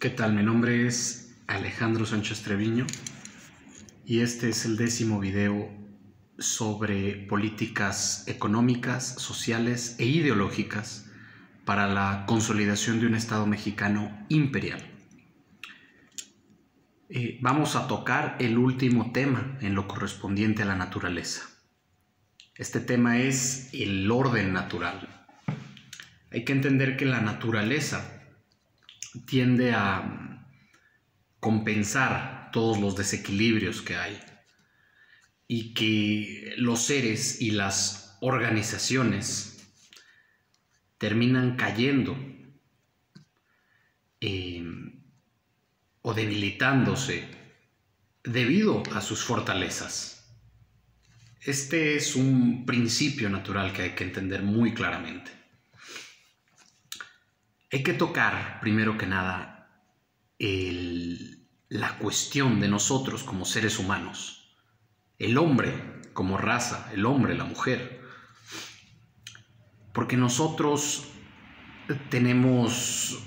¿Qué tal? Mi nombre es Alejandro Sánchez Treviño y este es el décimo video sobre políticas económicas, sociales e ideológicas para la consolidación de un Estado mexicano imperial. Eh, vamos a tocar el último tema en lo correspondiente a la naturaleza. Este tema es el orden natural. Hay que entender que la naturaleza tiende a compensar todos los desequilibrios que hay y que los seres y las organizaciones terminan cayendo eh, o debilitándose debido a sus fortalezas. Este es un principio natural que hay que entender muy claramente. Hay que tocar, primero que nada, la cuestión de nosotros como seres humanos, el hombre como raza, el hombre, la mujer, porque nosotros tenemos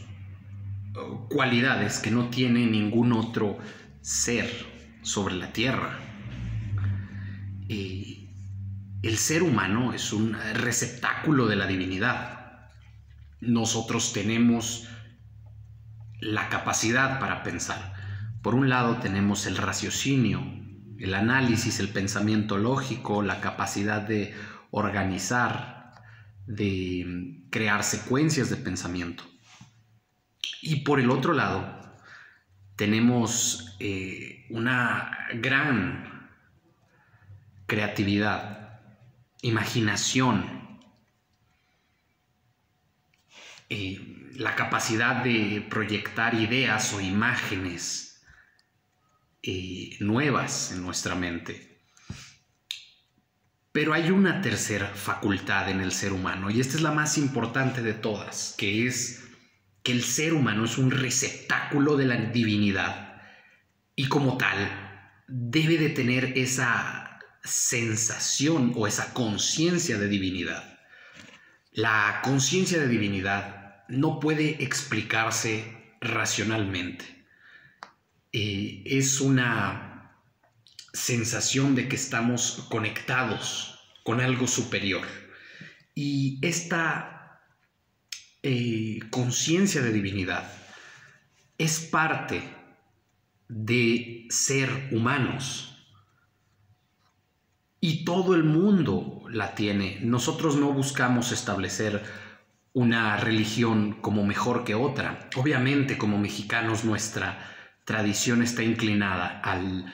uh, cualidades que no tiene ningún otro ser sobre la tierra. El ser humano es un receptáculo de la divinidad nosotros tenemos la capacidad para pensar. Por un lado tenemos el raciocinio, el análisis, el pensamiento lógico, la capacidad de organizar, de crear secuencias de pensamiento. Y por el otro lado, tenemos eh, una gran creatividad, imaginación, eh, la capacidad de proyectar ideas o imágenes eh, nuevas en nuestra mente. Pero hay una tercera facultad en el ser humano y esta es la más importante de todas, que es que el ser humano es un receptáculo de la divinidad y como tal debe de tener esa sensación o esa conciencia de divinidad. La conciencia de divinidad no puede explicarse racionalmente. Eh, es una sensación de que estamos conectados con algo superior. Y esta eh, conciencia de divinidad es parte de ser humanos. Y todo el mundo la tiene. Nosotros no buscamos establecer una religión como mejor que otra. Obviamente como mexicanos nuestra tradición está inclinada al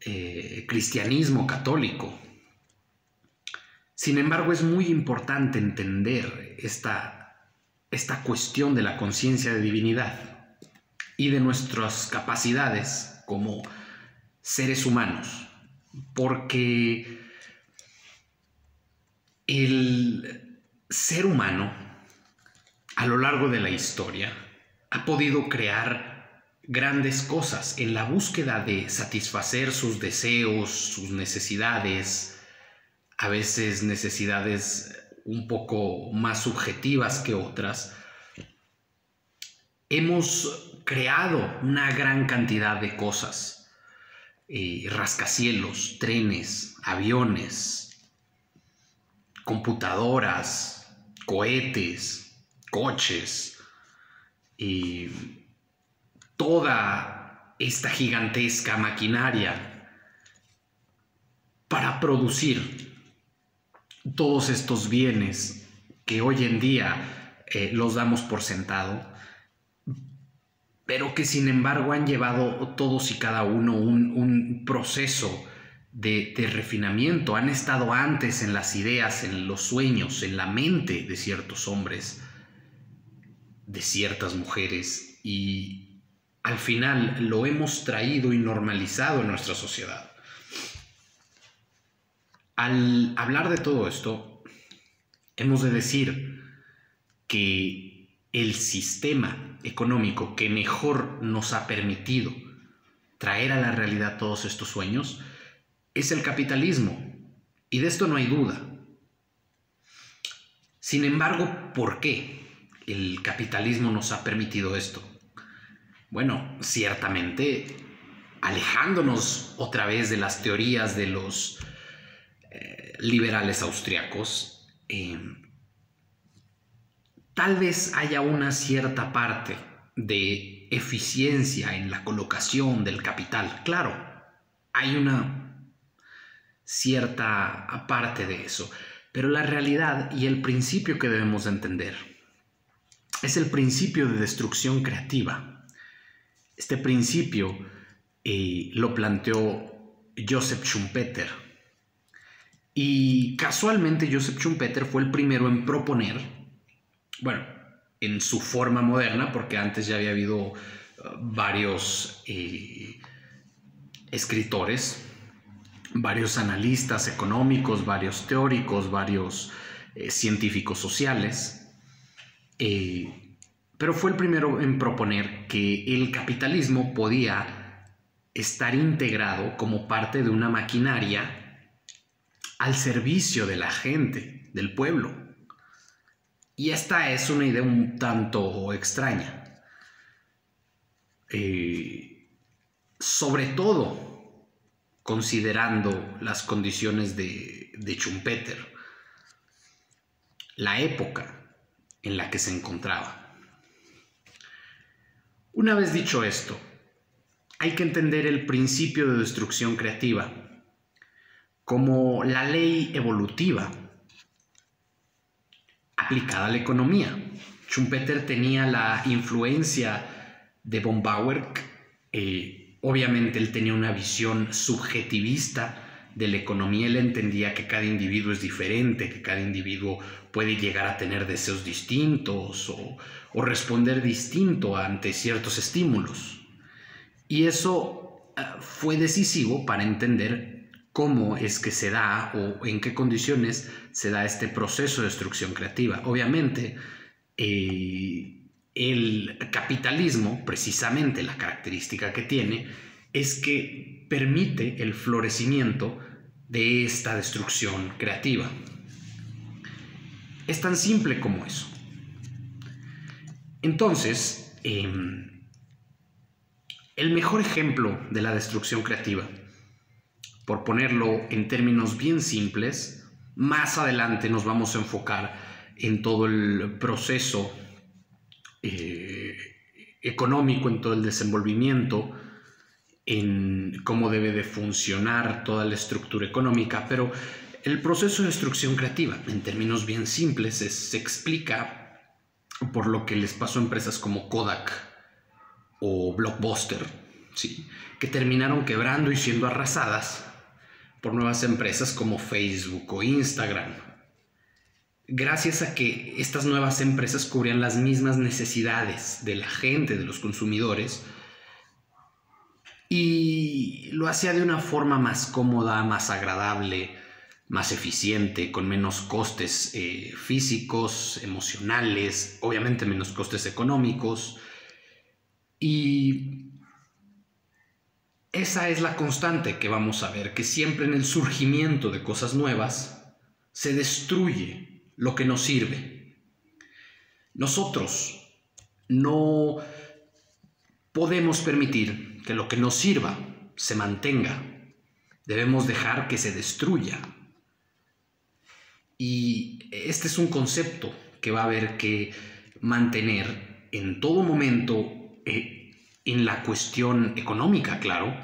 eh, cristianismo católico. Sin embargo, es muy importante entender esta, esta cuestión de la conciencia de divinidad y de nuestras capacidades como seres humanos, porque el ser humano a lo largo de la historia ha podido crear grandes cosas en la búsqueda de satisfacer sus deseos, sus necesidades, a veces necesidades un poco más subjetivas que otras. Hemos creado una gran cantidad de cosas, eh, rascacielos, trenes, aviones, computadoras, cohetes, coches y toda esta gigantesca maquinaria para producir todos estos bienes que hoy en día eh, los damos por sentado, pero que sin embargo han llevado todos y cada uno un, proceso de, de, refinamiento, han estado antes en las ideas, en los sueños, en la mente de ciertos hombres de ciertas mujeres y al final lo hemos traído y normalizado en nuestra sociedad. Al hablar de todo esto, hemos de decir que el sistema económico que mejor nos ha permitido traer a la realidad todos estos sueños es el capitalismo. Y de esto no hay duda. Sin embargo, ¿por qué? El capitalismo nos ha permitido esto. Bueno, ciertamente alejándonos otra vez de las teorías de los eh, liberales austriacos, eh, tal vez haya una cierta parte de eficiencia en la colocación del capital. Claro, hay una cierta parte de eso, pero la realidad y el principio que debemos entender es el principio de destrucción creativa. Este principio eh, lo planteó Joseph Schumpeter. Y casualmente Joseph Schumpeter fue el primero en proponer, bueno, en su forma moderna, porque antes ya había habido uh, varios eh, escritores, varios analistas económicos, varios teóricos, varios eh, científicos sociales, pero fue el primero en proponer que el capitalismo podía estar integrado como parte de una maquinaria al servicio de la gente, del pueblo. Y esta es una idea un tanto extraña. Eh, sobre todo considerando las condiciones de, de Schumpeter, la época en la que se encontraba. Una vez dicho esto, hay que entender el principio de destrucción creativa como la ley evolutiva aplicada a la economía. Schumpeter tenía la influencia de von Bauer, eh, obviamente él tenía una visión subjetivista de la economía, él entendía que cada individuo es diferente, que cada individuo puede llegar a tener deseos distintos o responder distinto ante ciertos estímulos. Y eso ah, fue decisivo para entender cómo es que se da o en qué condiciones se da este proceso de destrucción creativa. Obviamente, eh, el capitalismo, precisamente la característica que tiene, es que permite el florecimiento de esta destrucción creativa. Es tan simple como eso. Entonces, em, el mejor ejemplo de la destrucción creativa. Por ponerlo en términos bien simples, más adelante nos vamos a enfocar en todo el proceso eh, económico, en todo el desenvolvimiento, en cómo debe de funcionar toda la estructura económica, pero el proceso de destrucción creativa, en términos bien simples, se explica por lo que les pasó a empresas como Kodak, o Blockbuster, ¿sí? que terminaron quebrando y siendo arrasadas por nuevas empresas como Facebook o Instagram. Gracias a que estas nuevas empresas cubrían las mismas necesidades de la gente, de los consumidores, y lo hacía de una forma más cómoda, más agradable, más eficiente, con menos costes eh, físicos, emocionales, obviamente menos costes económicos, y esa es la constante que vamos a ver, que siempre en el surgimiento de cosas nuevas se destruye lo que nos sirve. Nosotros no podemos permitir que lo que nos sirva se mantenga. Debemos dejar que se destruya. Y este es un concepto que va a haber que mantener en todo momento eh, en la cuestión económica, claro,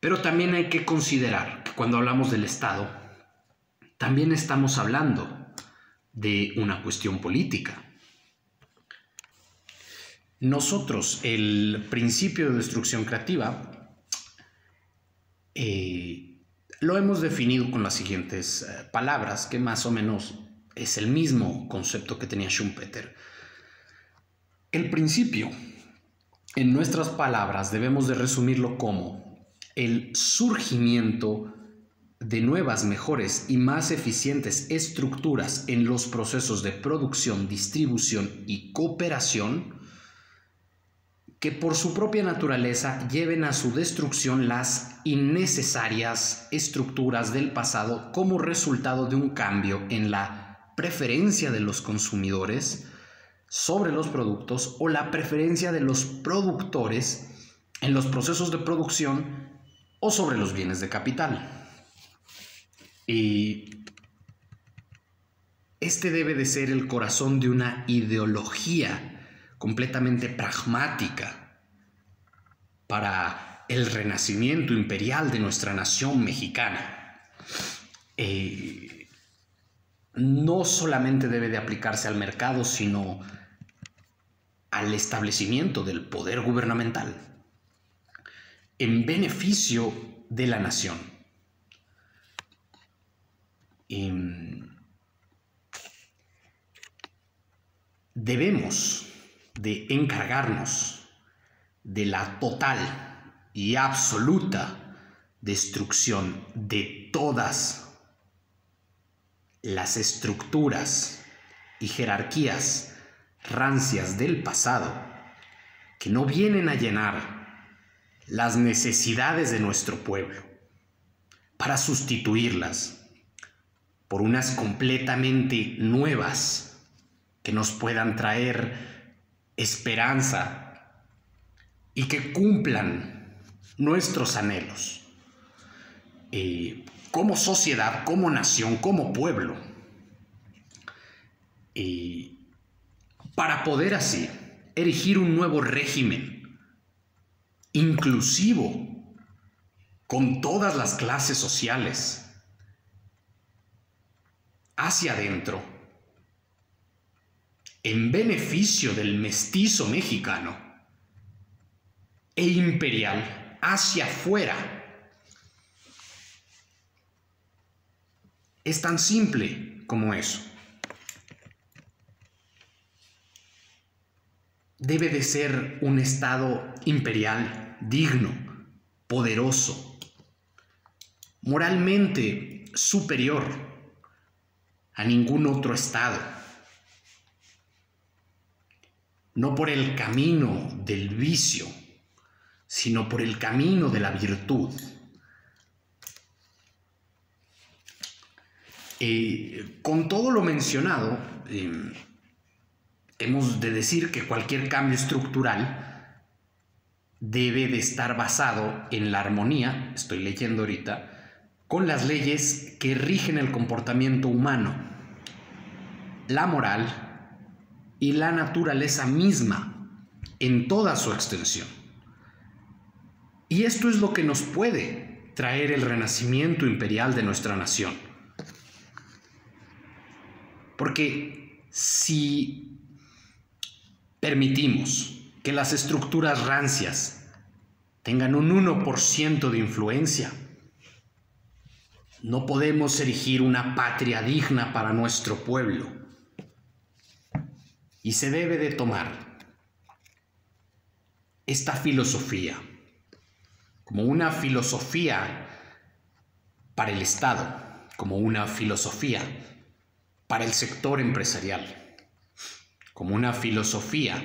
pero también hay que considerar que cuando hablamos del Estado, también estamos hablando de una cuestión política. Nosotros, el principio de destrucción creativa, eh, lo hemos definido con las siguientes eh, palabras, que más o menos es el mismo concepto que tenía Schumpeter. El principio, en nuestras palabras, debemos de resumirlo como el surgimiento de nuevas, mejores y más eficientes estructuras en los procesos de producción, distribución y cooperación que por su propia naturaleza lleven a su destrucción las innecesarias estructuras del pasado como resultado de un cambio en la preferencia de los consumidores, sobre los productos o la preferencia de los productores en los procesos de producción o sobre los bienes de capital. Y este debe de ser el corazón de una ideología completamente pragmática para el renacimiento imperial de nuestra nación mexicana. Eh, no solamente debe de aplicarse al mercado, sino al establecimiento del poder gubernamental en beneficio de la nación. debemos de encargarnos de la total y absoluta destrucción de todas las estructuras y jerarquías rancias del pasado que no vienen a llenar las necesidades de nuestro pueblo para sustituirlas por unas completamente nuevas que nos puedan traer esperanza y que cumplan nuestros anhelos eh, como sociedad, como nación, como pueblo. Y para poder así erigir un nuevo régimen inclusivo con todas las clases sociales hacia adentro en beneficio del mestizo mexicano e imperial hacia afuera. Es tan simple como eso. debe de ser un Estado imperial, digno, poderoso, moralmente superior a ningún otro Estado. No por el camino del vicio, sino por el camino de la virtud. Eh, con todo lo mencionado, em, hemos de decir que cualquier cambio estructural debe de estar basado en la armonía, estoy leyendo ahorita, con las leyes que rigen el comportamiento humano, la moral y la naturaleza misma en toda su extensión. Y esto es lo que nos puede traer el renacimiento imperial de nuestra nación. Porque si permitimos que las estructuras rancias tengan un 1% de influencia, no podemos erigir una patria digna para nuestro pueblo. Y se debe de tomar esta filosofía como una filosofía para el Estado, como una filosofía para el sector empresarial como una filosofía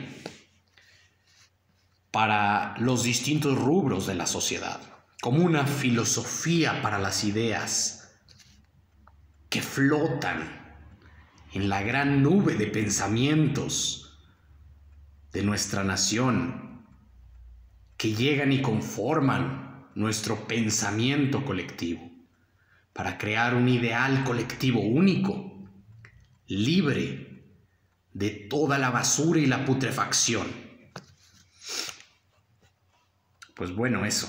para los distintos rubros de la sociedad, como una filosofía para las ideas que flotan en la gran nube de pensamientos de nuestra nación, que llegan y conforman nuestro pensamiento colectivo, para crear un ideal colectivo único, libre, de toda la basura y la putrefacción. Pues bueno, eso.